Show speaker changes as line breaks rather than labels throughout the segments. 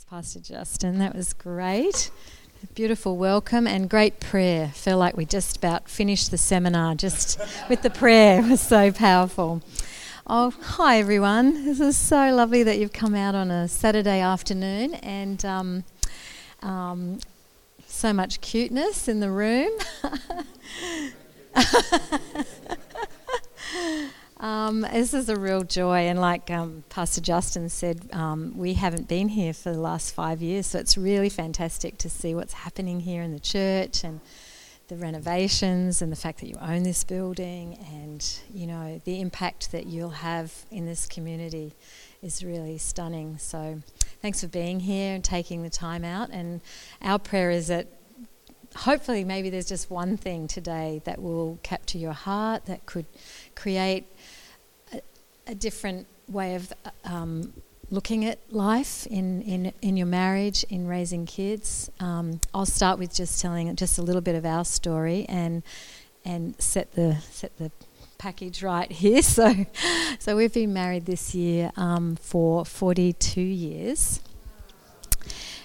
Thanks, Pastor Justin. That was great. Beautiful welcome and great prayer. Feel like we just about finished the seminar just with the prayer. It was so powerful. Oh, hi everyone. This is so lovely that you've come out on a Saturday afternoon and um, um, so much cuteness in the room. Um, this is a real joy, and like um, Pastor Justin said, um, we haven't been here for the last five years, so it's really fantastic to see what's happening here in the church and the renovations and the fact that you own this building and you know the impact that you'll have in this community is really stunning. So, thanks for being here and taking the time out. And our prayer is that hopefully maybe there's just one thing today that will capture your heart that could create a different way of um, looking at life in, in, in your marriage, in raising kids. Um, I'll start with just telling just a little bit of our story and and set the set the package right here. So, so we've been married this year um, for 42 years,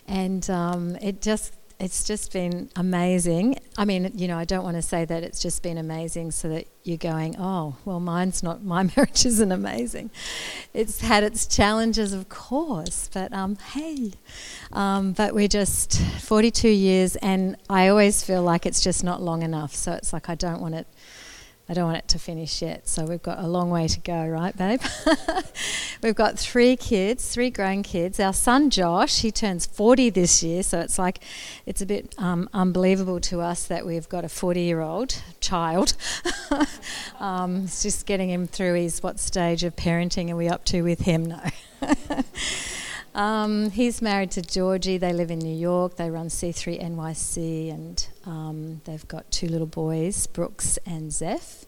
and um, it just it's just been amazing. I mean, you know, I don't want to say that it's just been amazing so that you're going, oh, well, mine's not, my marriage isn't amazing. It's had its challenges, of course, but um, hey. Um, but we're just 42 years, and I always feel like it's just not long enough. So it's like I don't want it I don't want it to finish yet, so we've got a long way to go, right, babe? we've got three kids, three grown kids. Our son Josh, he turns 40 this year, so it's like it's a bit um, unbelievable to us that we've got a 40 year old child. um, it's just getting him through his what stage of parenting are we up to with him? No. Um, he's married to Georgie. They live in New York. They run C3 NYC, and um, they've got two little boys, Brooks and Zeph.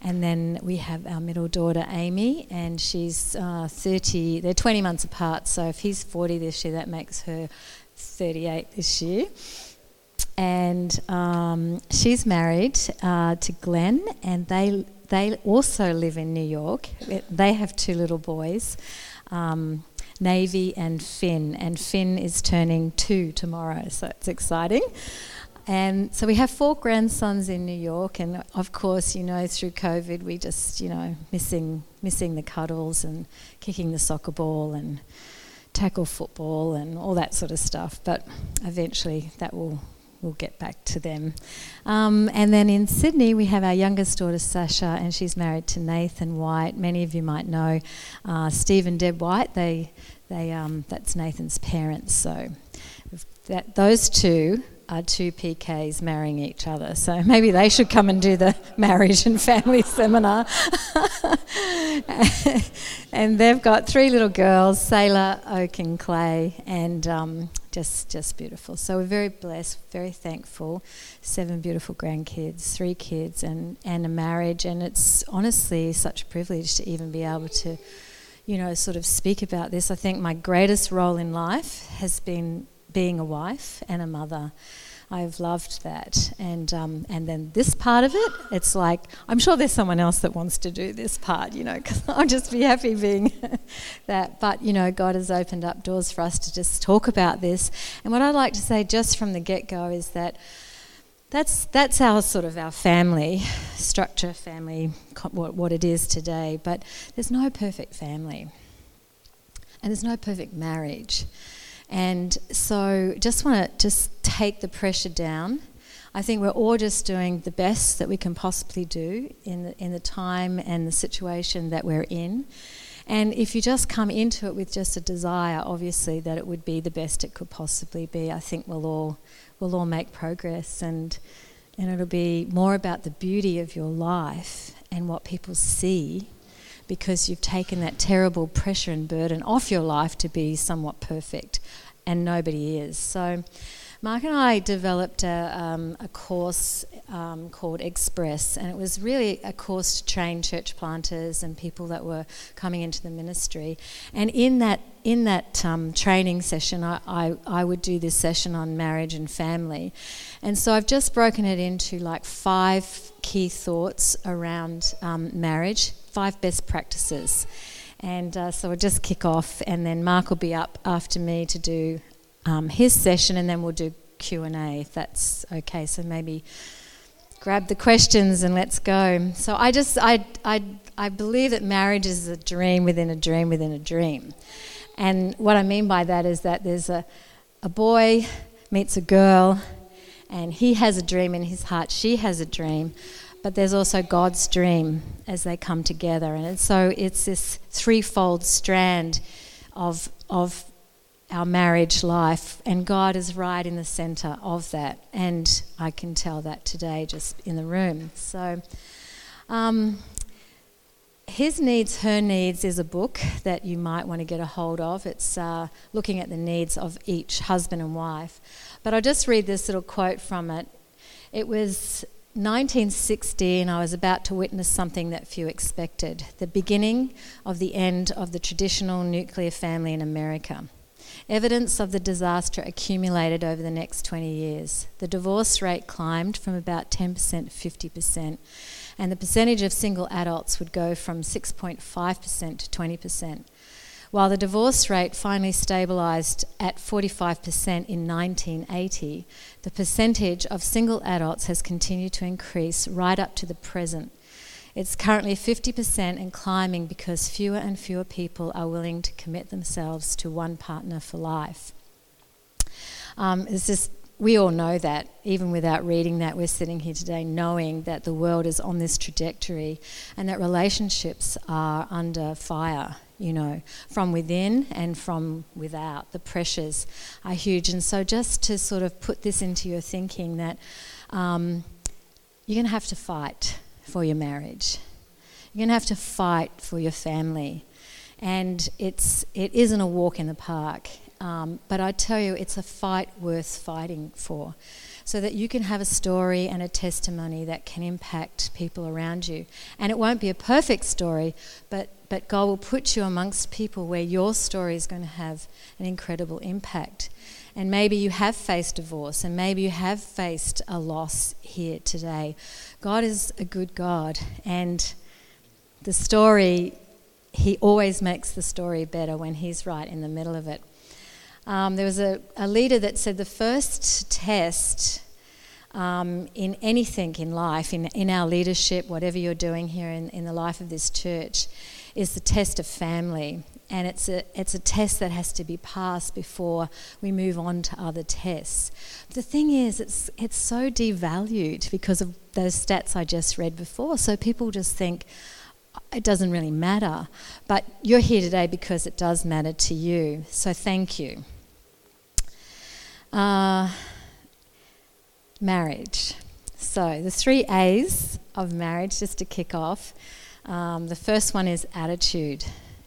And then we have our middle daughter, Amy, and she's uh, 30. They're 20 months apart, so if he's 40 this year, that makes her 38 this year. And um, she's married uh, to Glenn, and they they also live in New York. They have two little boys. Um, Navy and Finn, and Finn is turning two tomorrow, so it's exciting. And so we have four grandsons in New York, and of course, you know, through COVID, we just, you know, missing missing the cuddles and kicking the soccer ball and tackle football and all that sort of stuff. But eventually, that will we'll get back to them. Um, and then in Sydney, we have our youngest daughter, Sasha, and she's married to Nathan White. Many of you might know uh, Steve and Deb White. They, they, um, that's Nathan's parents. So that, those two are two PKs marrying each other. So maybe they should come and do the marriage and family seminar. and they've got three little girls, Sailor, Oak, and Clay, and um, just just beautiful. So we're very blessed, very thankful. Seven beautiful grandkids, three kids, and and a marriage, and it's honestly such a privilege to even be able to, you know, sort of speak about this. I think my greatest role in life has been being a wife and a mother. I've loved that, and um, and then this part of it, it's like I'm sure there's someone else that wants to do this part, you know, because I'll just be happy being that. But you know, God has opened up doors for us to just talk about this. And what I'd like to say just from the get-go is that that's that's our sort of our family structure, family, what what it is today. But there's no perfect family, and there's no perfect marriage. And so just want to just take the pressure down. I think we're all just doing the best that we can possibly do in the, in the time and the situation that we're in. And if you just come into it with just a desire, obviously, that it would be the best it could possibly be, I think we'll all, we'll all make progress. And, and it'll be more about the beauty of your life and what people see because you've taken that terrible pressure and burden off your life to be somewhat perfect, and nobody is. So, Mark and I developed a, um, a course um, called Express, and it was really a course to train church planters and people that were coming into the ministry. And in that in that um, training session, I, I, I, would do this session on marriage and family. And so I've just broken it into like five key thoughts around um, marriage, five best practices. And uh, so we'll just kick off, and then Mark will be up after me to do um, his session, and then we'll do Q and A if that's okay. So maybe grab the questions and let's go. So I just I I I believe that marriage is a dream within a dream within a dream, and what I mean by that is that there's a a boy meets a girl, and he has a dream in his heart. She has a dream. But there's also God's dream as they come together. And so it's this threefold strand of, of our marriage life, and God is right in the center of that. And I can tell that today just in the room. So, um, His Needs, Her Needs is a book that you might want to get a hold of. It's uh, looking at the needs of each husband and wife. But I'll just read this little quote from it. It was 1960, and I was about to witness something that few expected the beginning of the end of the traditional nuclear family in America. Evidence of the disaster accumulated over the next 20 years. The divorce rate climbed from about 10% to 50%, and the percentage of single adults would go from 6.5% to 20%. While the divorce rate finally stabilised at 45% in 1980, the percentage of single adults has continued to increase right up to the present. It's currently 50% and climbing because fewer and fewer people are willing to commit themselves to one partner for life. Um, it's just, we all know that, even without reading that, we're sitting here today knowing that the world is on this trajectory and that relationships are under fire you know, from within and from without. The pressures are huge. And so, just to sort of put this into your thinking, that um, you're going to have to fight for your marriage. You're going to have to fight for your family. And it's, it isn't a walk in the park. Um, but I tell you, it's a fight worth fighting for so that you can have a story and a testimony that can impact people around you. And it won't be a perfect story, but, but God will put you amongst people where your story is going to have an incredible impact. And maybe you have faced divorce, and maybe you have faced a loss here today. God is a good God, and the story, He always makes the story better when He's right in the middle of it. Um, there was a, a leader that said the first test um, in anything in life, in, in our leadership, whatever you're doing here in, in the life of this church, is the test of family and it's a, it's a test that has to be passed before we move on to other tests. The thing is, it's, it's so devalued because of those stats I just read before. So people just think it doesn't really matter. But you're here today because it does matter to you. So thank you. Uh, marriage. So the three A's of marriage, just to kick off. Um, the first one is attitude.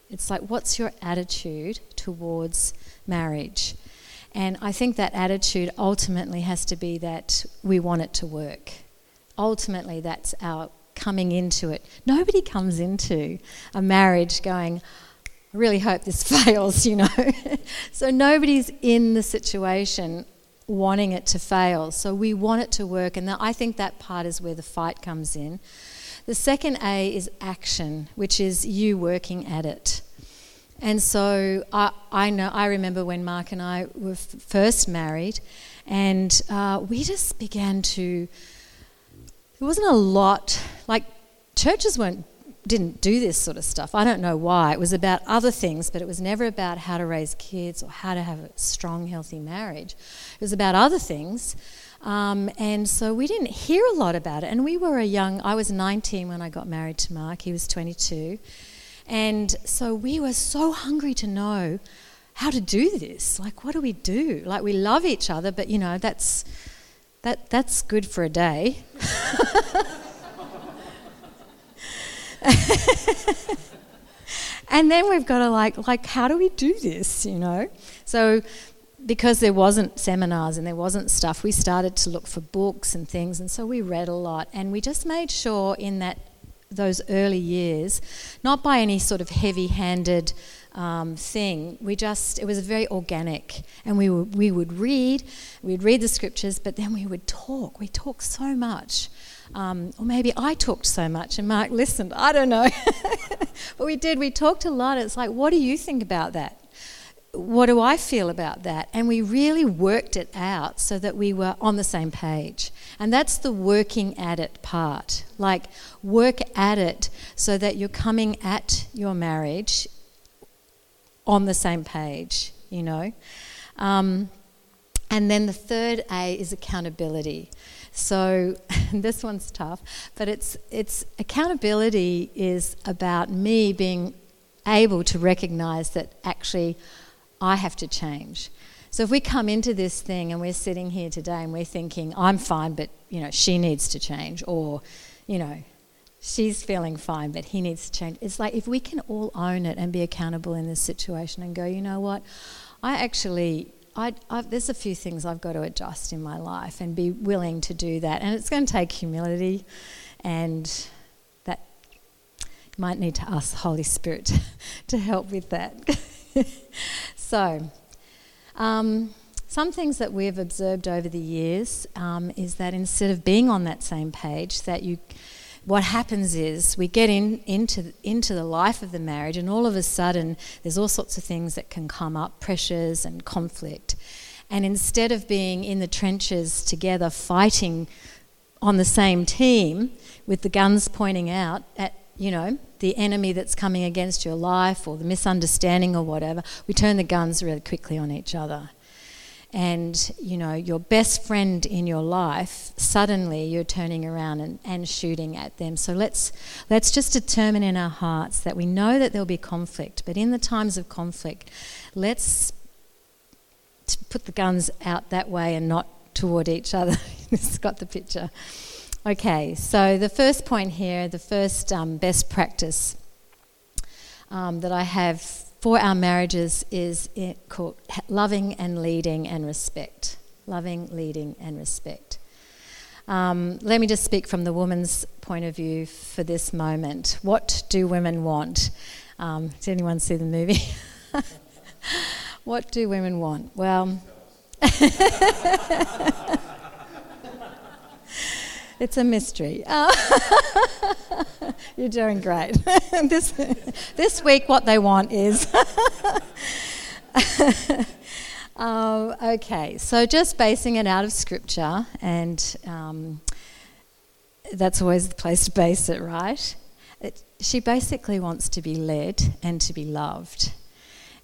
It's like, what's your attitude towards marriage? And I think that attitude ultimately has to be that we want it to work. Ultimately, that's our coming into it. Nobody comes into a marriage going, I really hope this fails, you know. so nobody's in the situation wanting it to fail. So we want it to work. And I think that part is where the fight comes in. The second A is action, which is you working at it. And so I, I know I remember when Mark and I were f- first married, and uh, we just began to. There wasn't a lot like churches weren't didn't do this sort of stuff. I don't know why. It was about other things, but it was never about how to raise kids or how to have a strong, healthy marriage. It was about other things. Um, and so we didn't hear a lot about it. And we were a young, I was 19 when I got married to Mark, he was 22. And so we were so hungry to know how to do this. Like, what do we do? Like, we love each other, but you know, that's, that, that's good for a day. and then we've got to like like how do we do this you know? So because there wasn't seminars and there wasn't stuff, we started to look for books and things, and so we read a lot, and we just made sure in that those early years, not by any sort of heavy-handed um, thing, we just it was very organic, and we we would read, we'd read the scriptures, but then we would talk. We talked so much Um, or maybe I talked so much and Mark listened. I don't know. but we did. We talked a lot. It's like, what do you think about that? What do I feel about that? And we really worked it out so that we were on the same page. And that's the working at it part. Like, work at it so that you're coming at your marriage on the same page, you know. Um, and then the third A is accountability. So this one's tough, but it's it's accountability is about me being able to recognize that actually I have to change. So if we come into this thing and we're sitting here today and we're thinking I'm fine but you know she needs to change or you know she's feeling fine but he needs to change. It's like if we can all own it and be accountable in this situation and go, you know what? I actually I, there's a few things I've got to adjust in my life and be willing to do that. And it's going to take humility, and that might need to ask the Holy Spirit to help with that. so, um, some things that we've observed over the years um, is that instead of being on that same page, that you what happens is we get in, into, into the life of the marriage, and all of a sudden, there's all sorts of things that can come up pressures and conflict. And instead of being in the trenches together fighting on the same team with the guns pointing out at, you know, the enemy that's coming against your life or the misunderstanding or whatever, we turn the guns really quickly on each other and you know your best friend in your life suddenly you're turning around and, and shooting at them. So let's let's just determine in our hearts that we know that there'll be conflict but in the times of conflict let's put the guns out that way and not toward each other. It's got the picture. Okay so the first point here the first um, best practice um, that i have for our marriages is called loving and leading and respect. Loving, leading, and respect. Um, let me just speak from the woman's point of view for this moment. What do women want? Um, did anyone see the movie? what do women want? Well, It's a mystery. Uh, you're doing great. this, this week, what they want is. um, okay, so just basing it out of scripture, and um, that's always the place to base it, right? It, she basically wants to be led and to be loved.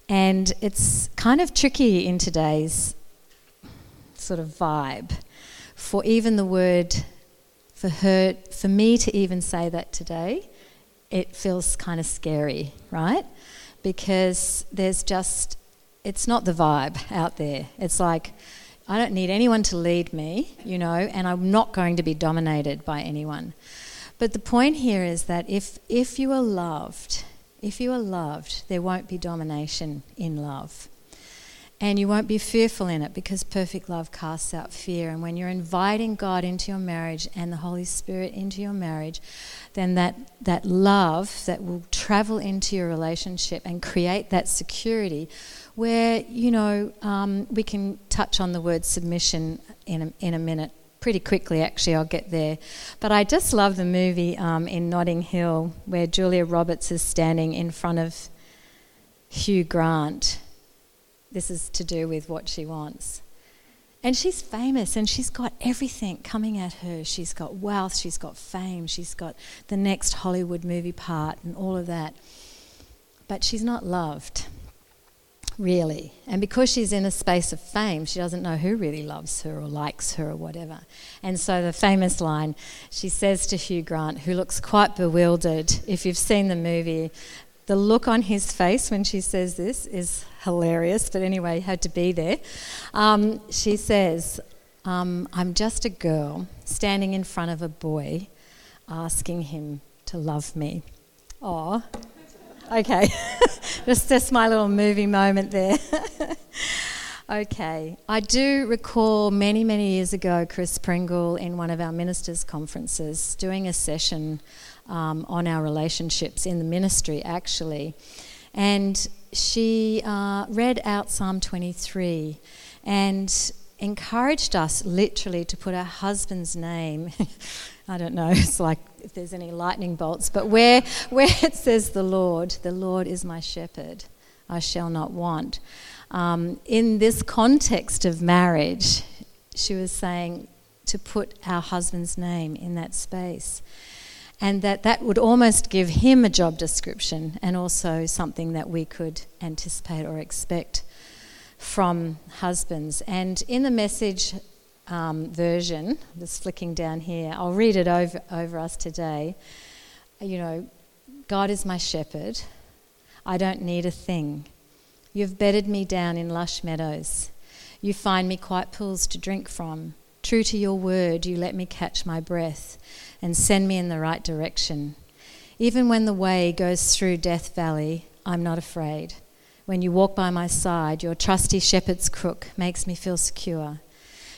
And it's kind of tricky in today's sort of vibe for even the word for her, for me to even say that today, it feels kind of scary, right? Because there's just, it's not the vibe out there. It's like, I don't need anyone to lead me, you know, and I'm not going to be dominated by anyone. But the point here is that if, if you are loved, if you are loved, there won't be domination in love. And you won't be fearful in it because perfect love casts out fear. And when you're inviting God into your marriage and the Holy Spirit into your marriage, then that, that love that will travel into your relationship and create that security where, you know, um, we can touch on the word submission in a, in a minute. Pretty quickly, actually, I'll get there. But I just love the movie um, in Notting Hill where Julia Roberts is standing in front of Hugh Grant this is to do with what she wants. And she's famous and she's got everything coming at her. She's got wealth, she's got fame, she's got the next Hollywood movie part and all of that. But she's not loved, really. And because she's in a space of fame, she doesn't know who really loves her or likes her or whatever. And so the famous line she says to Hugh Grant, who looks quite bewildered, if you've seen the movie, the look on his face when she says this is hilarious, but anyway, had to be there. Um, she says, um, I'm just a girl standing in front of a boy asking him to love me. Oh, okay. just, just my little movie moment there. okay. I do recall many, many years ago Chris Pringle in one of our ministers' conferences doing a session um, on our relationships in the ministry, actually. And she uh, read out Psalm 23. And encouraged us literally to put our husband's name. I don't know, it's like if there's any lightning bolts, but where, where it says the Lord, the Lord is my shepherd, I shall not want. Um, in this context of marriage, she was saying to put our husband's name in that space. And that that would almost give him a job description and also something that we could anticipate or expect from husbands. And in the message um, version, just flicking down here, I'll read it over, over us today. You know, God is my shepherd. I don't need a thing. You've bedded me down in lush meadows. You find me quiet pools to drink from. True to your word, you let me catch my breath and send me in the right direction. Even when the way goes through Death Valley, I'm not afraid. When you walk by my side, your trusty shepherd's crook makes me feel secure.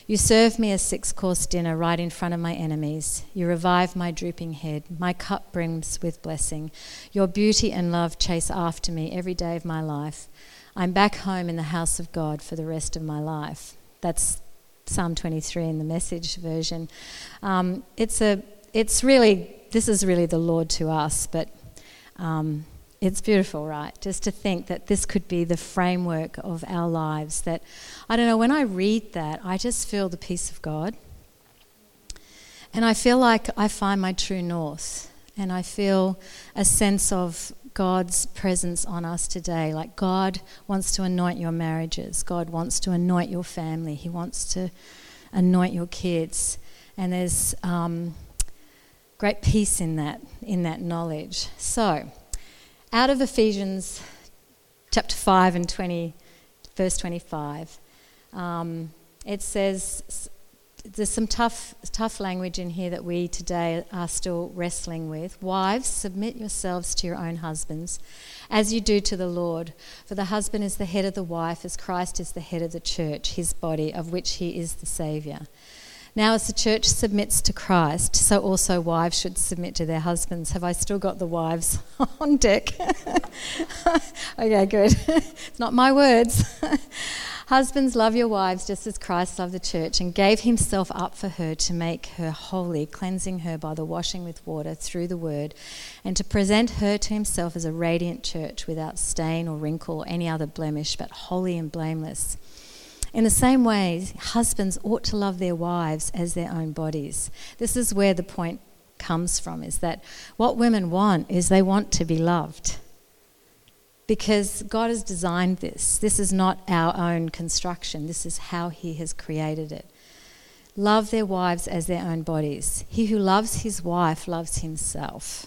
You serve me a six course dinner right in front of my enemies. You revive my drooping head. My cup brims with blessing. Your beauty and love chase after me every day of my life. I'm back home in the house of God for the rest of my life. That's Psalm 23 in the message version. Um, it's a, it's really, this is really the Lord to us, but um, it's beautiful, right? Just to think that this could be the framework of our lives. That, I don't know, when I read that, I just feel the peace of God. And I feel like I find my true north. And I feel a sense of God's presence on us today. Like God wants to anoint your marriages, God wants to anoint your family, He wants to anoint your kids. And there's um, great peace in that, in that knowledge. So, out of Ephesians chapter 5 and 20, verse 25, um, it says there's some tough, tough language in here that we today are still wrestling with. Wives, submit yourselves to your own husbands, as you do to the Lord. For the husband is the head of the wife, as Christ is the head of the church, his body, of which he is the Saviour. Now, as the church submits to Christ, so also wives should submit to their husbands. Have I still got the wives on deck? okay, good. it's not my words. Husbands, love your wives just as Christ loved the church and gave himself up for her to make her holy, cleansing her by the washing with water through the word, and to present her to himself as a radiant church without stain or wrinkle or any other blemish, but holy and blameless. In the same way, husbands ought to love their wives as their own bodies. This is where the point comes from is that what women want is they want to be loved. Because God has designed this. This is not our own construction, this is how He has created it. Love their wives as their own bodies. He who loves his wife loves himself.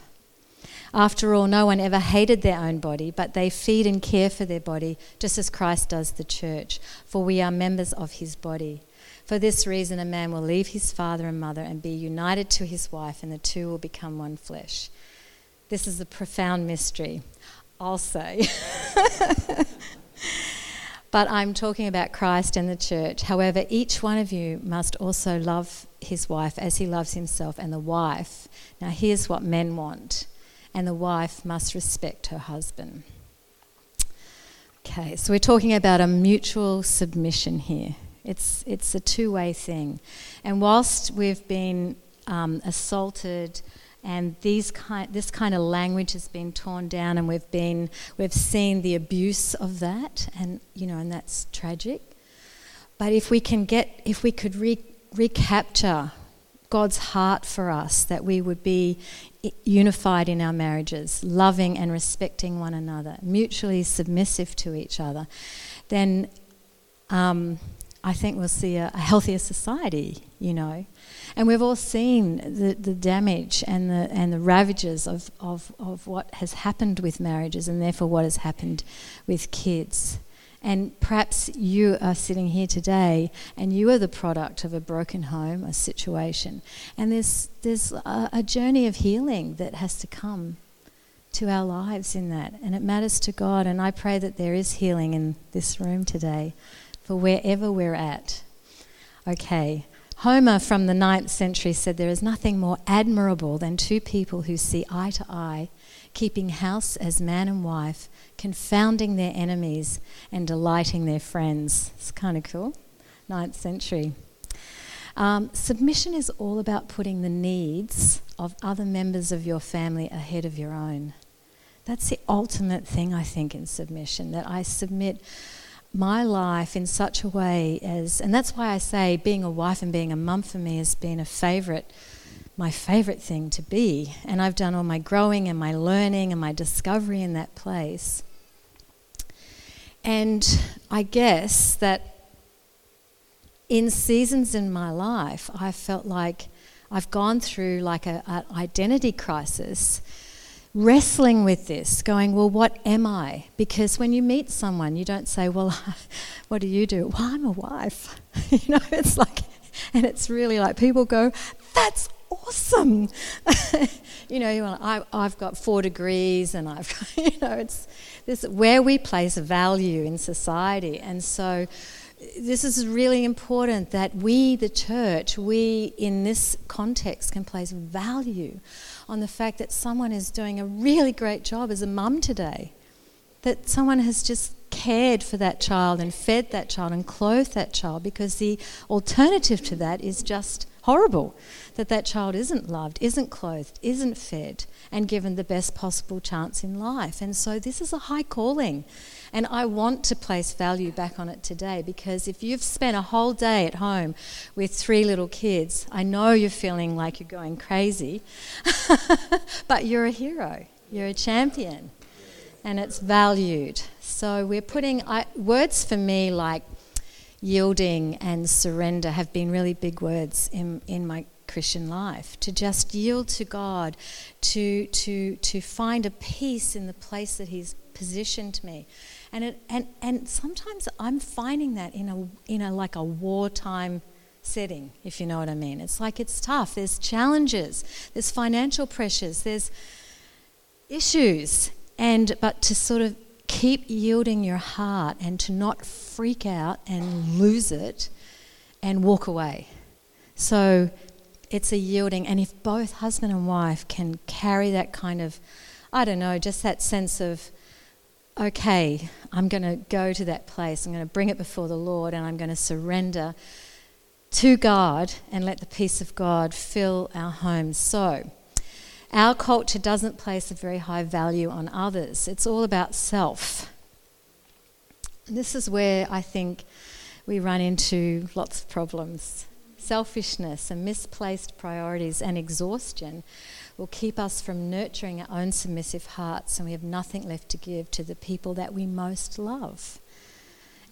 After all, no one ever hated their own body, but they feed and care for their body, just as Christ does the church, for we are members of his body. For this reason, a man will leave his father and mother and be united to his wife, and the two will become one flesh. This is a profound mystery, I'll say. but I'm talking about Christ and the church. However, each one of you must also love his wife as he loves himself, and the wife. Now, here's what men want and the wife must respect her husband. Okay, so we're talking about a mutual submission here. It's, it's a two way thing. And whilst we've been um, assaulted and these kind, this kind of language has been torn down and we've, been, we've seen the abuse of that, and, you know, and that's tragic. But if we can get, if we could re- recapture God's heart for us, that we would be unified in our marriages, loving and respecting one another, mutually submissive to each other, then um, I think we'll see a, a, healthier society, you know. And we've all seen the, the damage and the, and the ravages of, of, of what has happened with marriages and therefore what has happened with kids. And perhaps you are sitting here today and you are the product of a broken home, a situation. And there's, there's a, a journey of healing that has to come to our lives in that. And it matters to God. And I pray that there is healing in this room today for wherever we're at. Okay. Homer from the ninth century said there is nothing more admirable than two people who see eye to eye, keeping house as man and wife, confounding their enemies and delighting their friends. It's kind of cool. 9th century. Um, submission is all about putting the needs of other members of your family ahead of your own. That's the ultimate thing, I think, in submission, that I submit my life in such a way as, and that's why I say being a wife and being a mum for me has been a favourite, my favourite thing to be. And I've done all my growing and my learning and my discovery in that place. And I guess that in seasons in my life, I felt like I've gone through like an identity crisis, wrestling with this, going, well, what am I? Because when you meet someone, you don't say, well, what do you do? Well, I'm a wife. you know, it's like, and it's really like people go, that's awesome. you know, I, I've got four degrees, and I've, you know, it's this where we place value in society, and so this is really important that we, the church, we in this context can place value on the fact that someone is doing a really great job as a mum today. That someone has just cared for that child and fed that child and clothed that child because the alternative to that is just horrible that that child isn't loved, isn't clothed, isn't fed, and given the best possible chance in life. And so this is a high calling. And I want to place value back on it today because if you've spent a whole day at home with three little kids, I know you're feeling like you're going crazy, but you're a hero, you're a champion, and it's valued. So we're putting I, words for me like yielding and surrender have been really big words in, in my Christian life. To just yield to God, to, to, to find a peace in the place that He's positioned me. And, it, and, and sometimes I'm finding that in a, in a like a wartime setting, if you know what I mean. It's like it's tough. There's challenges, there's financial pressures, there's issues. And but to sort of keep yielding your heart and to not freak out and lose it and walk away. So it's a yielding. And if both husband and wife can carry that kind of, I don't know, just that sense of, okay, I'm going to go to that place, I'm going to bring it before the Lord, and I'm going to surrender to God and let the peace of God fill our homes. So, our culture doesn't place a very high value on others, it's all about self. This is where I think we run into lots of problems. Selfishness and misplaced priorities and exhaustion will keep us from nurturing our own submissive hearts, and we have nothing left to give to the people that we most love.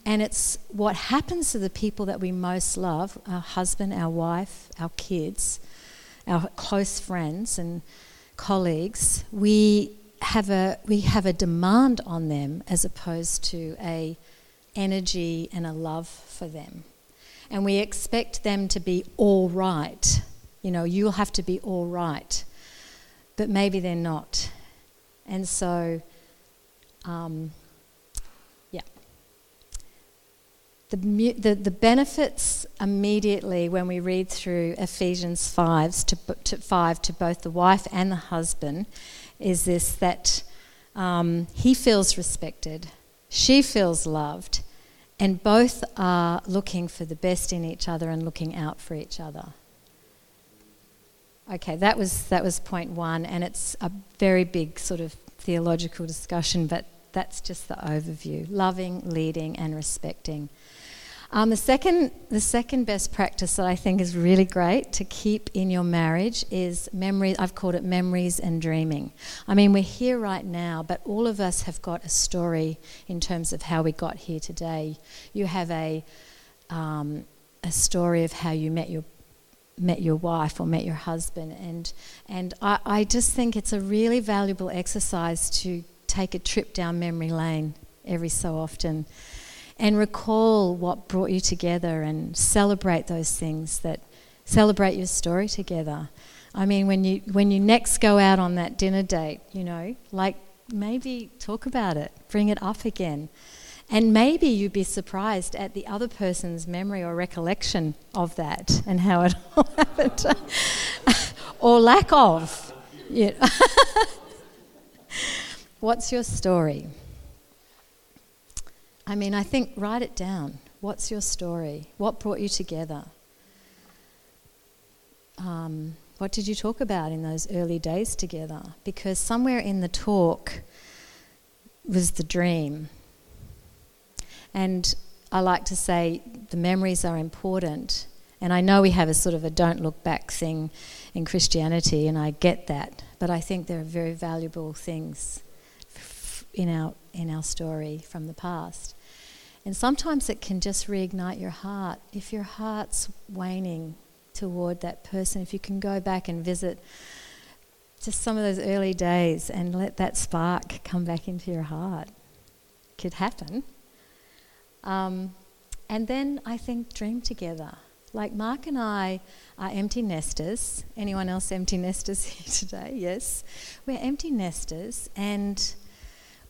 And it's what happens to the people that we most love our husband, our wife, our kids, our close friends, and colleagues, we have a we have a demand on them as opposed to a energy and a love for them. And we expect them to be all right. You know, you'll have to be all right. But maybe they're not. And so, um, yeah. The, the, the benefits immediately when we read through Ephesians 5 to, to, 5 to both the wife and the husband is this that um, he feels respected, she feels loved, and both are looking for the best in each other and looking out for each other. Okay, that was, that was point one, and it's a very big sort of theological discussion, but that's just the overview loving, leading, and respecting. Um, the, second, the second best practice that I think is really great to keep in your marriage is memory. I've called it memories and dreaming. I mean, we're here right now, but all of us have got a story in terms of how we got here today. You have a, um, a story of how you met your met your wife or met your husband and and I, I just think it's a really valuable exercise to take a trip down memory lane every so often and recall what brought you together and celebrate those things that celebrate your story together. I mean, when you when you next go out on that dinner date, you know, like maybe talk about it, bring it up again. And maybe you'd be surprised at the other person's memory or recollection of that and how it all happened. or lack of. Yeah. What's your story? I mean, I think write it down. What's your story? What brought you together? Um, what did you talk about in those early days together? Because somewhere in the talk was the dream. And I like to say the memories are important. And I know we have a sort of a don't look back thing in Christianity, and I get that. But I think there are very valuable things in our, in our story from the past. And sometimes it can just reignite your heart. If your heart's waning toward that person, if you can go back and visit just some of those early days and let that spark come back into your heart, it could happen. Um, and then I think dream together. Like Mark and I are empty nesters. Anyone else empty nesters here today? Yes. We're empty nesters and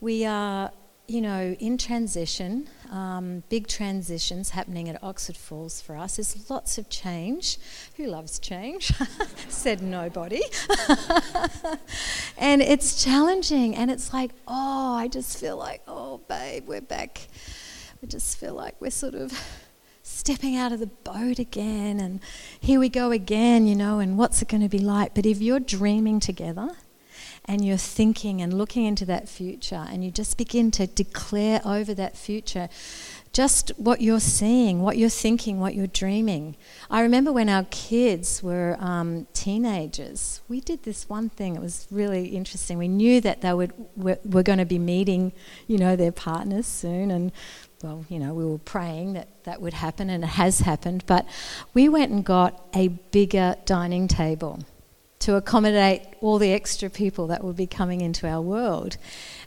we are, you know, in transition, um, big transitions happening at Oxford Falls for us. There's lots of change. Who loves change? Said nobody. and it's challenging and it's like, oh, I just feel like, oh, babe, we're back I just feel like we're sort of stepping out of the boat again and here we go again, you know, and what's it going to be like? But if you're dreaming together and you're thinking and looking into that future and you just begin to declare over that future just what you're seeing, what you're thinking, what you're dreaming. I remember when our kids were um, teenagers, we did this one thing. It was really interesting. We knew that they would were, were going to be meeting, you know, their partners soon, and well, you know, we were praying that that would happen, and it has happened. But we went and got a bigger dining table to accommodate all the extra people that would be coming into our world.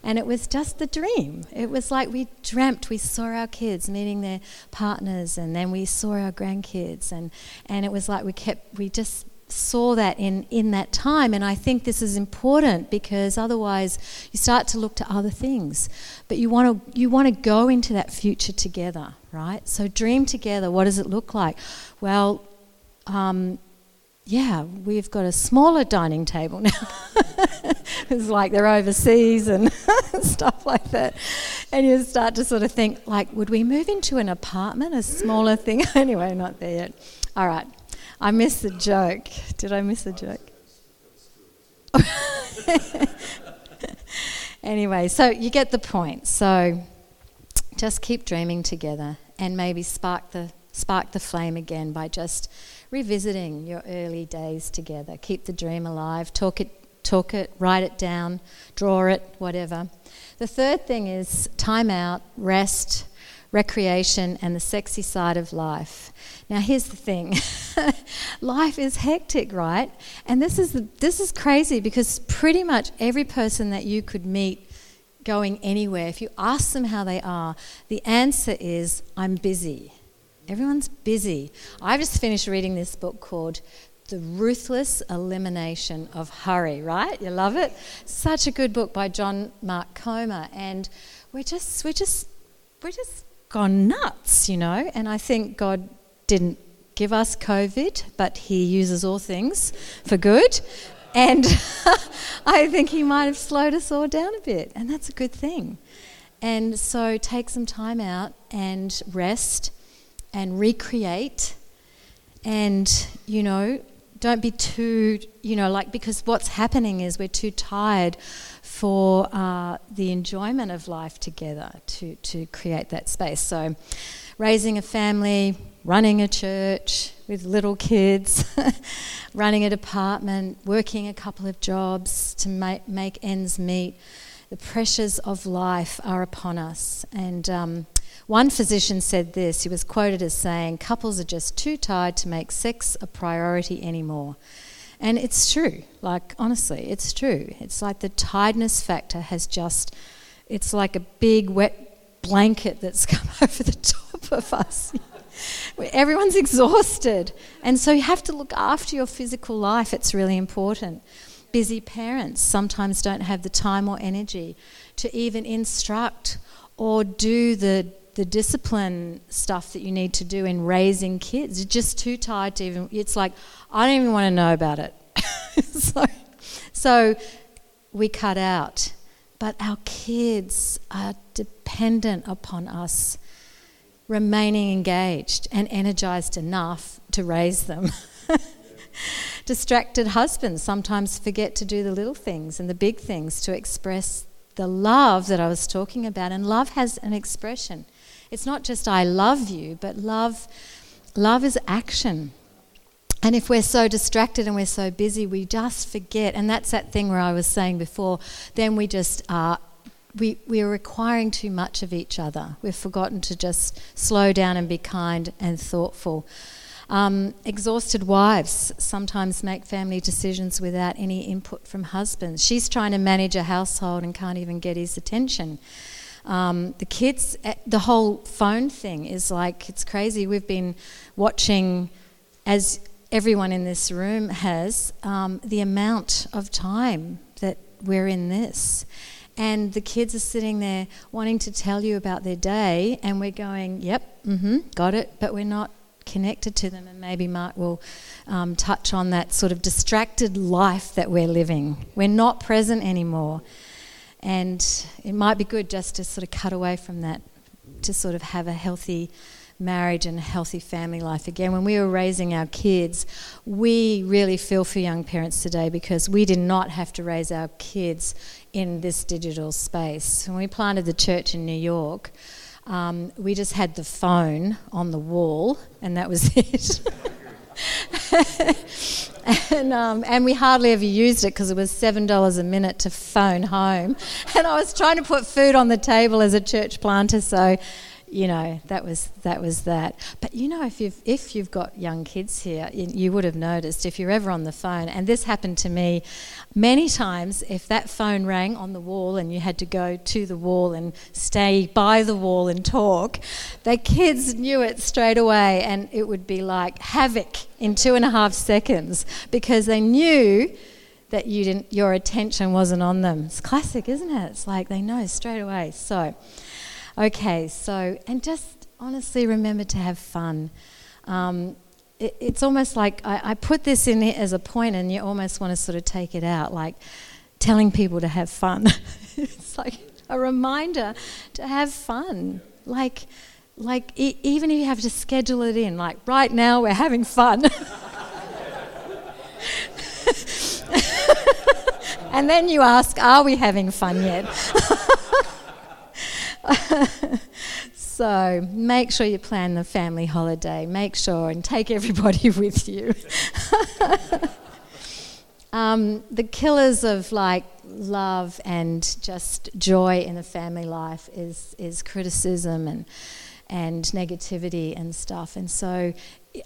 And it was just the dream. It was like we dreamt, we saw our kids meeting their partners, and then we saw our grandkids, and, and it was like we kept, we just saw that in, in that time. And I think this is important because otherwise you start to look to other things. But you want to you want to go into that future together, right? So dream together. What does it look like? Well, um, yeah, we've got a smaller dining table now. it's like they're overseas and stuff like that. And you start to sort of think, like, would we move into an apartment, a smaller thing? anyway, not there yet. All right. I missed the joke. Did I miss a joke? anyway, so you get the point. So just keep dreaming together and maybe spark the spark the flame again by just revisiting your early days together. Keep the dream alive. Talk it talk it, write it down, draw it, whatever. The third thing is time out, rest, recreation, and the sexy side of life. Now, here's the thing life is hectic, right? And this is, this is crazy because pretty much every person that you could meet going anywhere, if you ask them how they are, the answer is, I'm busy. Everyone's busy. I just finished reading this book called The Ruthless Elimination of Hurry, right? You love it? Such a good book by John Mark Comer. And we're just, we're just, we're just gone nuts, you know? And I think God didn't give us COVID, but He uses all things for good. And I think He might have slowed us all down a bit, and that's a good thing. And so take some time out and rest and recreate. And, you know, don't be too, you know, like, because what's happening is we're too tired for uh, the enjoyment of life together to, to create that space. So, raising a family, running a church with little kids, running a department, working a couple of jobs to make, make ends meet. The pressures of life are upon us. And um, one physician said this he was quoted as saying, Couples are just too tired to make sex a priority anymore. And it's true, like honestly, it's true. It's like the tiredness factor has just, it's like a big wet blanket that's come over the top of us. Everyone's exhausted. And so you have to look after your physical life. It's really important. Busy parents sometimes don't have the time or energy to even instruct or do the the discipline stuff that you need to do in raising kids. You're just too tired to even, it's like, I don't even want to know about it. so, so we cut out. But our kids are dependent upon us remaining engaged and energized enough to raise them. Distracted husbands sometimes forget to do the little things and the big things to express the love that I was talking about. And love has an expression. It's not just I love you, but love love is action. And if we're so distracted and we're so busy, we just forget. And that's that thing where I was saying before, then we just are we, we are requiring too much of each other. We've forgotten to just slow down and be kind and thoughtful. Um, exhausted wives sometimes make family decisions without any input from husbands. She's trying to manage a household and can't even get his attention. Um, the kids, eh, the whole phone thing is like, it's crazy. We've been watching, as everyone in this room has, um, the amount of time that we're in this and the kids are sitting there wanting to tell you about their day, and we're going, "Yep, mm-hmm, got it," but we're not connected to them. And maybe Mark will um, touch on that sort of distracted life that we're living. We're not present anymore, and it might be good just to sort of cut away from that, to sort of have a healthy marriage and a healthy family life again. When we were raising our kids, we really feel for young parents today because we did not have to raise our kids in this digital space. When we planted the church in New York, um, we just had the phone on the wall, and that was it. and, um, and we hardly ever used it because it was $7 a minute to phone home. And I was trying to put food on the table as a church planter, so you know that was that was that. But you know if you've if you've got young kids here you, you, would have noticed if you're ever on the phone and this happened to me many times if that phone rang on the wall and you had to go to the wall and stay by the wall and talk the kids knew it straight away and it would be like havoc in two and a half seconds because they knew that you didn't your attention wasn't on them. It's classic isn't it? It's like they know straight away. So Okay, so, and just honestly remember to have fun. Um, it, it's almost like I, I put this in as a point, and you almost want to sort of take it out, like telling people to have fun. it's like a reminder to have fun. Like, like e- even if you have to schedule it in, like right now we're having fun. and then you ask, are we having fun yet? so make sure you plan the family holiday. Make sure and take everybody with you. um, the killers of like love and just joy in the family life is is criticism and and negativity and stuff. And so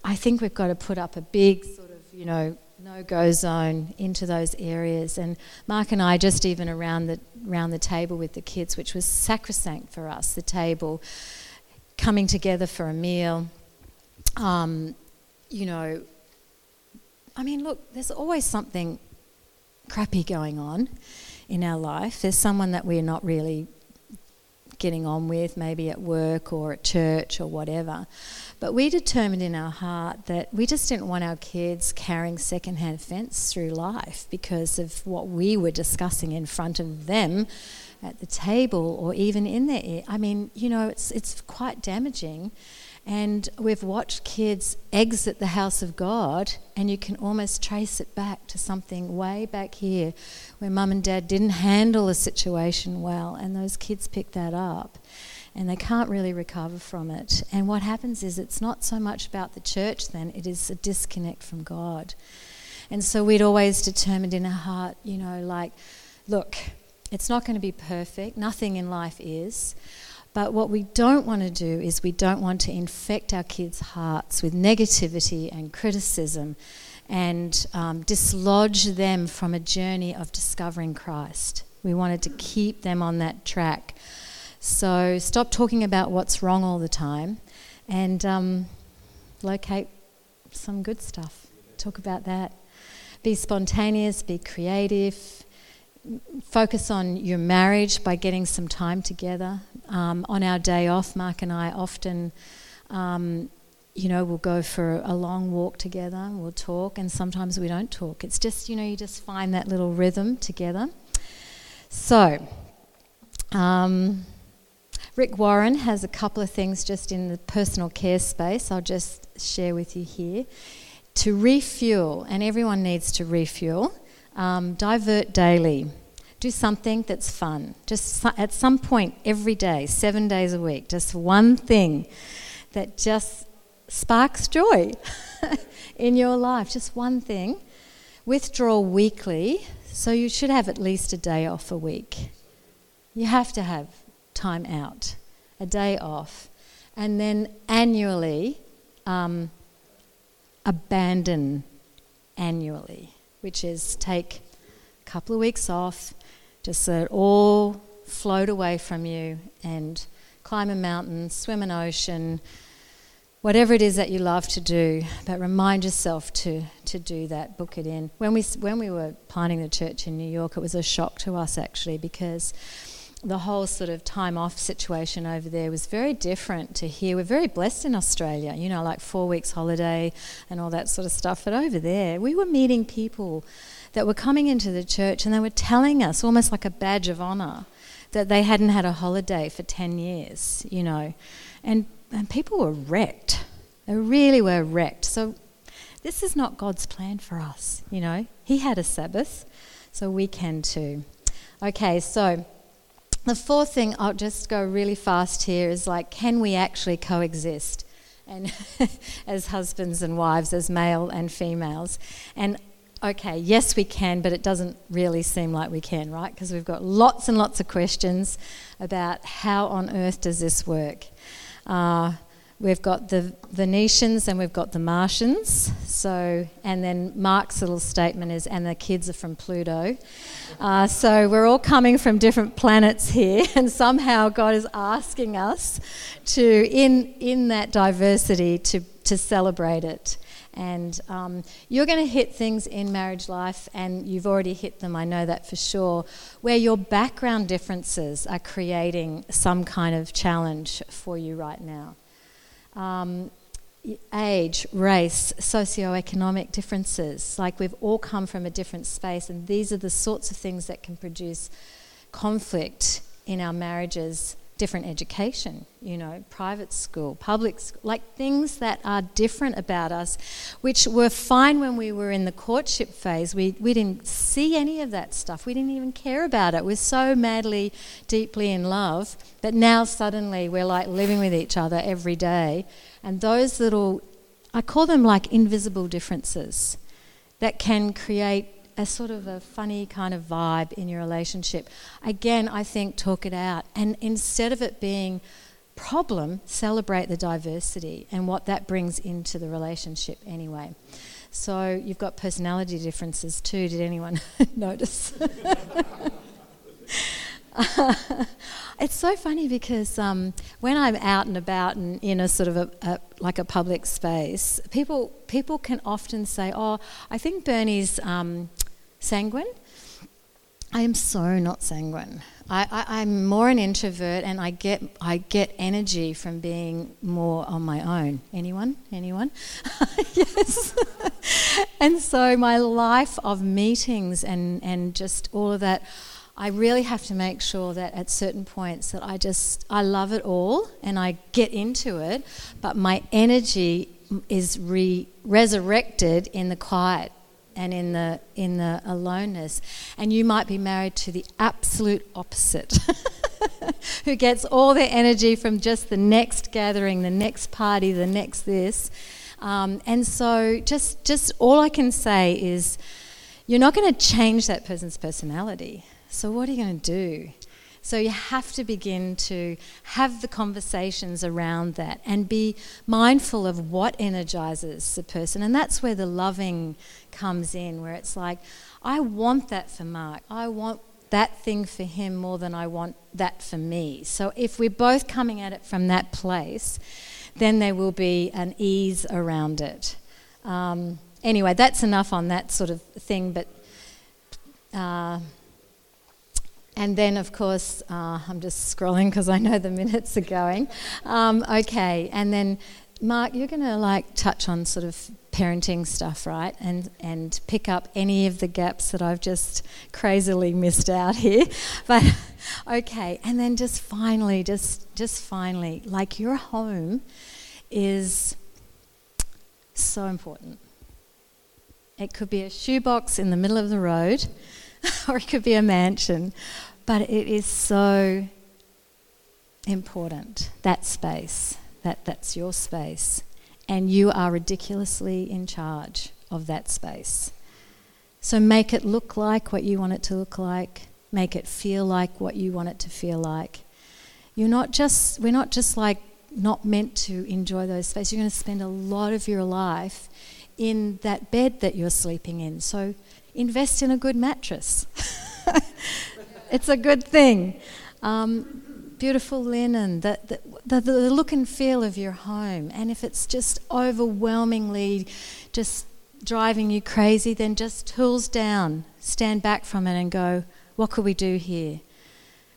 I think we've got to put up a big sort of you know no go zone into those areas. And Mark and I, just even around the, around the table with the kids, which was sacrosanct for us, the table, coming together for a meal. Um, you know, I mean, look, there's always something crappy going on in our life. There's someone that we're not really getting on with, maybe at work or at church or whatever. But we determined in our heart that we just didn't want our kids carrying secondhand offence through life because of what we were discussing in front of them at the table or even in their ear. I mean, you know, it's, it's quite damaging. And we've watched kids exit the house of God, and you can almost trace it back to something way back here where mum and dad didn't handle a situation well, and those kids picked that up and they can't really recover from it. And what happens is it's not so much about the church then, it is a disconnect from God. And so we'd always determined in our heart, you know, like, look, it's not going to be perfect, nothing in life is. But what we don't want to do is we don't want to infect our kids' hearts with negativity and criticism and um, dislodge them from a journey of discovering Christ. We wanted to keep them on that track so stop talking about what's wrong all the time and um, locate some good stuff. Talk about that. Be spontaneous, be creative. Focus on your marriage by getting some time together. Um, on our day off, Mark and I often, um, you know, we'll go for a long walk together, we'll talk, and sometimes we don't talk. It's just, you know, you just find that little rhythm together. So, um, Rick Warren has a couple of things just in the personal care space. I'll just share with you here. To refuel, and everyone needs to refuel, um, divert daily. Do something that's fun. Just at some point every day, seven days a week, just one thing that just sparks joy in your life. Just one thing. Withdraw weekly, so you should have at least a day off a week. You have to have time out, a day off. And then annually, um, abandon annually, which is take a couple of weeks off, just so it all float away from you and climb a mountain, swim an ocean, whatever it is that you love to do, but remind yourself to, to do that, book it in. When we, when we were planning the church in New York, it was a shock to us actually because the whole sort of time off situation over there was very different to here. We're very blessed in Australia, you know, like four weeks holiday and all that sort of stuff. But over there, we were meeting people that were coming into the church and they were telling us, almost like a badge of honour, that they hadn't had a holiday for 10 years, you know. And and people were wrecked. They really were wrecked. So this is not God's plan for us, you know. He had a Sabbath, so we can too. Okay, so the fourth thing I'll just go really fast here is like can we actually coexist? And as husbands and wives, as male and females. And okay, yes, we can, but it doesn't really seem like we can, right? Because we've got lots and lots of questions about how on earth does this work. Uh, we've got the Venusians and we've got the Martians. So, and then Mark's little statement is, and the kids are from Pluto. Uh, so we're all coming from different planets here, and somehow God is asking us to, in in that diversity, to to celebrate it. And um, you're going to hit things in marriage life, and you've already hit them, I know that for sure, where your background differences are creating some kind of challenge for you right now. Um, age, race, socioeconomic differences. Like we've all come from a different space, and these are the sorts of things that can produce conflict in our marriages different education, you know, private school, public school, like things that are different about us, which were fine when we were in the courtship phase. We, we didn't see any of that stuff. We didn't even care about it. We're so madly, deeply in love that now suddenly we're like living with each other every day. And those little, I call them like invisible differences that can create a sort of a funny kind of vibe in your relationship. Again, I think talk it out. And instead of it being problem, celebrate the diversity and what that brings into the relationship anyway. So you've got personality differences too. Did anyone notice? it's so funny because um, when I'm out and about and in a sort of a, a, like a public space, people people can often say, "Oh, I think Bernie's um, sanguine. I am so not sanguine. I, am more an introvert, and I get I get energy from being more on my own. Anyone? Anyone? yes. and so my life of meetings and and just all of that, I really have to make sure that at certain points that I just I love it all and I get into it, but my energy is re- resurrected in the quiet and in the in the aloneness. And you might be married to the absolute opposite who gets all their energy from just the next gathering the next party the next this. Um, and so just just all i can say is you're not going to change that person's personality. So what are you going to do so you have to begin to have the conversations around that and be mindful of what energizes the person. And that's where the loving comes in, where it's like, I want that for Mark. I want that thing for him more than I want that for me. So if we're both coming at it from that place, then there will be an ease around it. Um, anyway, that's enough on that sort of thing, but. Uh, and then, of course, uh, I'm just scrolling because I know the minutes are going. Um, okay, and then Mark, you're going to like touch on sort of parenting stuff, right? And and pick up any of the gaps that I've just crazily missed out here. But okay, and then just finally, just just finally, like your home is so important. It could be a shoebox in the middle of the road, or it could be a mansion, but it is so important that space that that's your space, and you are ridiculously in charge of that space. So make it look like what you want it to look like, make it feel like what you want it to feel like. You're not just, we're not just like not meant to enjoy those spaces. You're going to spend a lot of your life in that bed that you're sleeping in. So invest in a good mattress. it's a good thing. Um, beautiful linen, the, the, the, the look and feel of your home. And if it's just overwhelmingly just driving you crazy, then just tools down, stand back from it and go, what could we do here?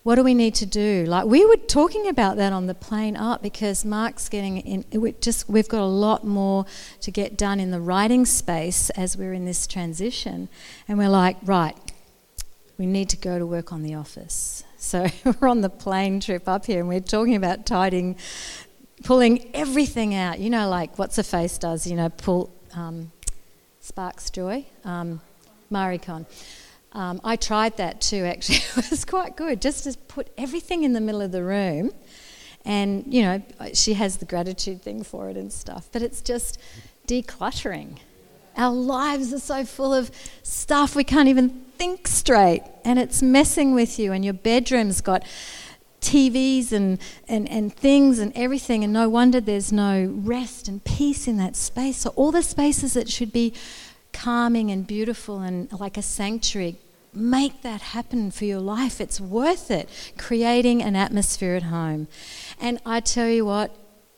What do we need to do? Like we were talking about that on the plane up because Mark's getting in. We just we've got a lot more to get done in the writing space as we're in this transition, and we're like, right, we need to go to work on the office. So we're on the plane trip up here and we're talking about tidying, pulling everything out. You know, like what's a face does, you know, pull um, Sparks Joy, um, Marie Kondo. Um, I tried that too, actually. it was quite good, just to put everything in the middle of the room. And, you know, she has the gratitude thing for it and stuff. But it's just decluttering. Our lives are so full of stuff we can't even think straight and it's messing with you, and your bedroom's got TVs and, and, and things and everything, and no wonder there's no rest and peace in that space. So, all the spaces that should be calming and beautiful and like a sanctuary, make that happen for your life. It's worth it, creating an atmosphere at home. And I tell you what,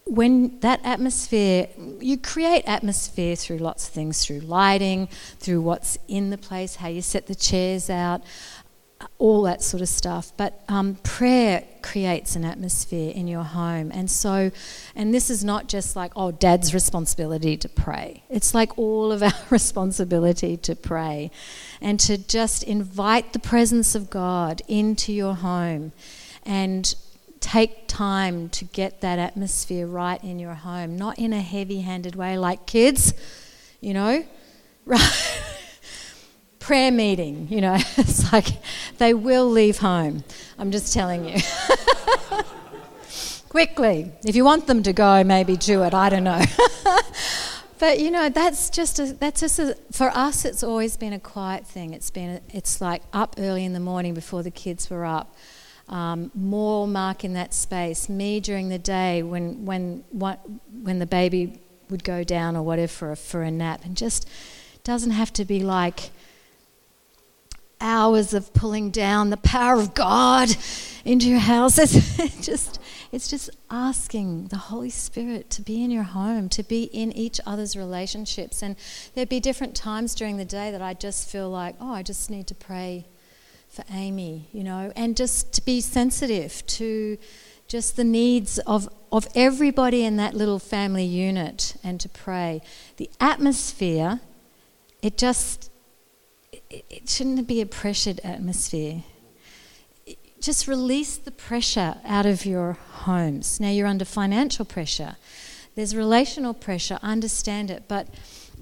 when that atmosphere, you create atmosphere through lots of things, through lighting, through what's in the place, how you set the chairs out, all that sort of stuff. But um, prayer creates an atmosphere in your home. And so, and this is not just like, oh, dad's responsibility to pray. It's like all of our responsibility to pray and to just invite the presence of God into your home and take time to get that atmosphere right in your home, not in a heavy handed way like kids, you know, right? Prayer meeting, you know, it's like they will leave home. I'm just telling you. Quickly. If you want them to go, maybe do it. I don't know. but you know that's just a, that's just a, for us it's always been a quiet thing it's been it's like up early in the morning before the kids were up um, more Mark in that space. Me during the day when when what, when the baby would go down or whatever for a, for a nap, and just doesn't have to be like hours of pulling down the power of God into your house. It's just it's just asking the Holy Spirit to be in your home, to be in each other's relationships. And there'd be different times during the day that I just feel like, oh, I just need to pray for Amy, you know, and just to be sensitive to just the needs of, of everybody in that little family unit and to pray. The atmosphere, it just, it, it shouldn't be a pressured atmosphere. just release the pressure out of your homes. Now you're under financial pressure, there's relational pressure, understand it, but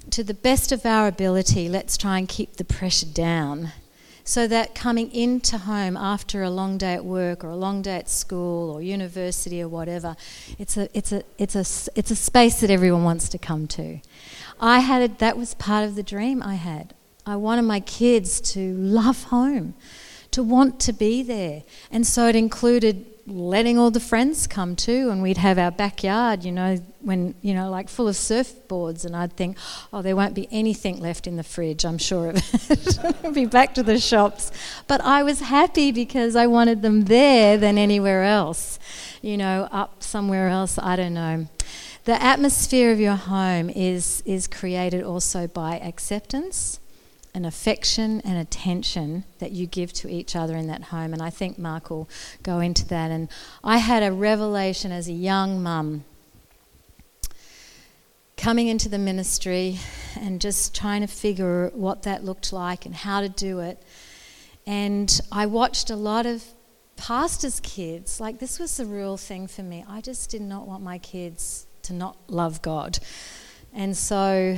to the best of our ability, let's try and keep the pressure down so that coming into home after a long day at work or a long day at school or university or whatever, it's a, it's a, it's a, it's a space that everyone wants to come to. I had, that was part of the dream I had. I wanted my kids to love home, to want to be there. And so it included letting all the friends come too, and we'd have our backyard, you know, when, you know, like full of surfboards, and I'd think, oh, there won't be anything left in the fridge, I'm sure of it. Be back to the shops. But I was happy because I wanted them there than anywhere else, you know, up somewhere else, I don't know. The atmosphere of your home is, is created also by acceptance an affection and attention that you give to each other in that home. And I think Mark will go into that. And I had a revelation as a young mum coming into the ministry and just trying to figure what that looked like and how to do it. And I watched a lot of pastors' kids. Like, this was the real thing for me. I just did not want my kids to not love God. And so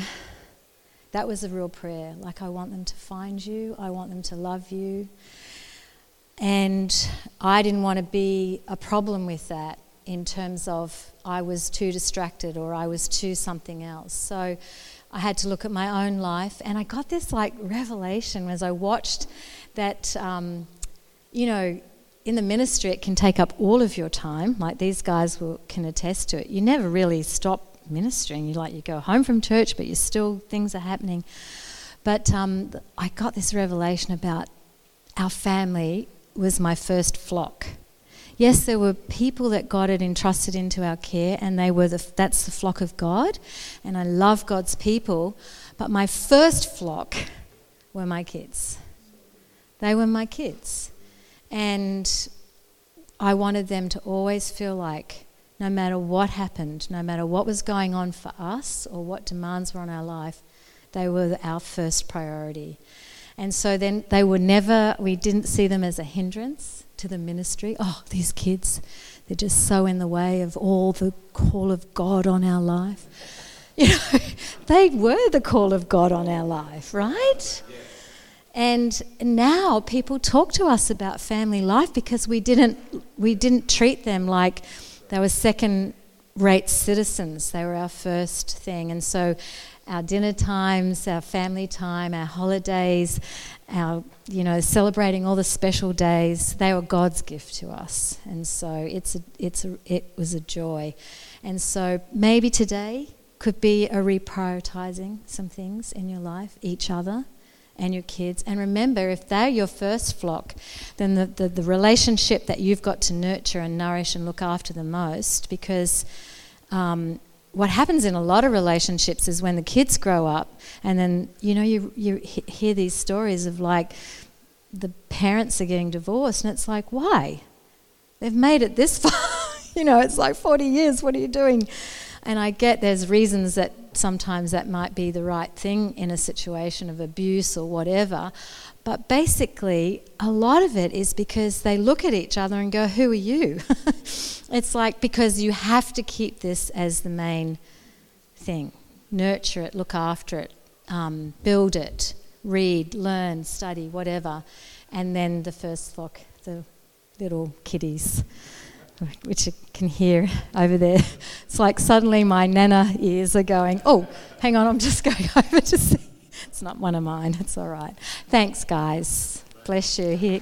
that was a real prayer. Like, I want them to find you, I want them to love you. And I didn't want to be a problem with that in terms of I was too distracted or I was too something else. So I had to look at my own life, and I got this like revelation as I watched that, um, you know, in the ministry it can take up all of your time. Like these guys will, can attest to it. You never really stop ministering. You like you go home from church, but you still things are happening. But um, I got this revelation about our family was my first flock. Yes, there were people that God had entrusted into our care, and they were the, that's the flock of God, and I love God's people. But my first flock were my kids. They were my kids. And I wanted them to always feel like no matter what happened, no matter what was going on for us or what demands were on our life, they were our first priority. And so then they were never, we didn't see them as a hindrance to the ministry. Oh, these kids, they're just so in the way of all the call of God on our life. You know, they were the call of God on our life, right? And now people talk to us about family life because we didn't we didn't treat them like they were second rate citizens. They were our first thing. And so our dinner times, our family time, our holidays, our, you know, celebrating all the special days, they were God's gift to us. And so it's a, it's a, it was a joy. And so maybe today could be a reprioritizing some things in your life, each other and your kids. And remember, if they're your first flock, then the, the, the relationship that you've got to nurture and nourish and look after the most, because um, what happens in a lot of relationships is when the kids grow up, and then you know you you hear these stories of like the parents are getting divorced, and it's like why? They've made it this far. you know, it's like 40 years. What are you doing? And I get there's reasons that sometimes that might be the right thing in a situation of abuse or whatever. But basically, a lot of it is because they look at each other and go, Who are you? it's like because you have to keep this as the main thing nurture it, look after it, um, build it, read, learn, study, whatever. And then the first flock, the little kiddies, which you can hear over there. It's like suddenly my nana ears are going, Oh, hang on, I'm just going over to see. It's not one of mine. It's all right. Thanks, guys. Bless you. Here.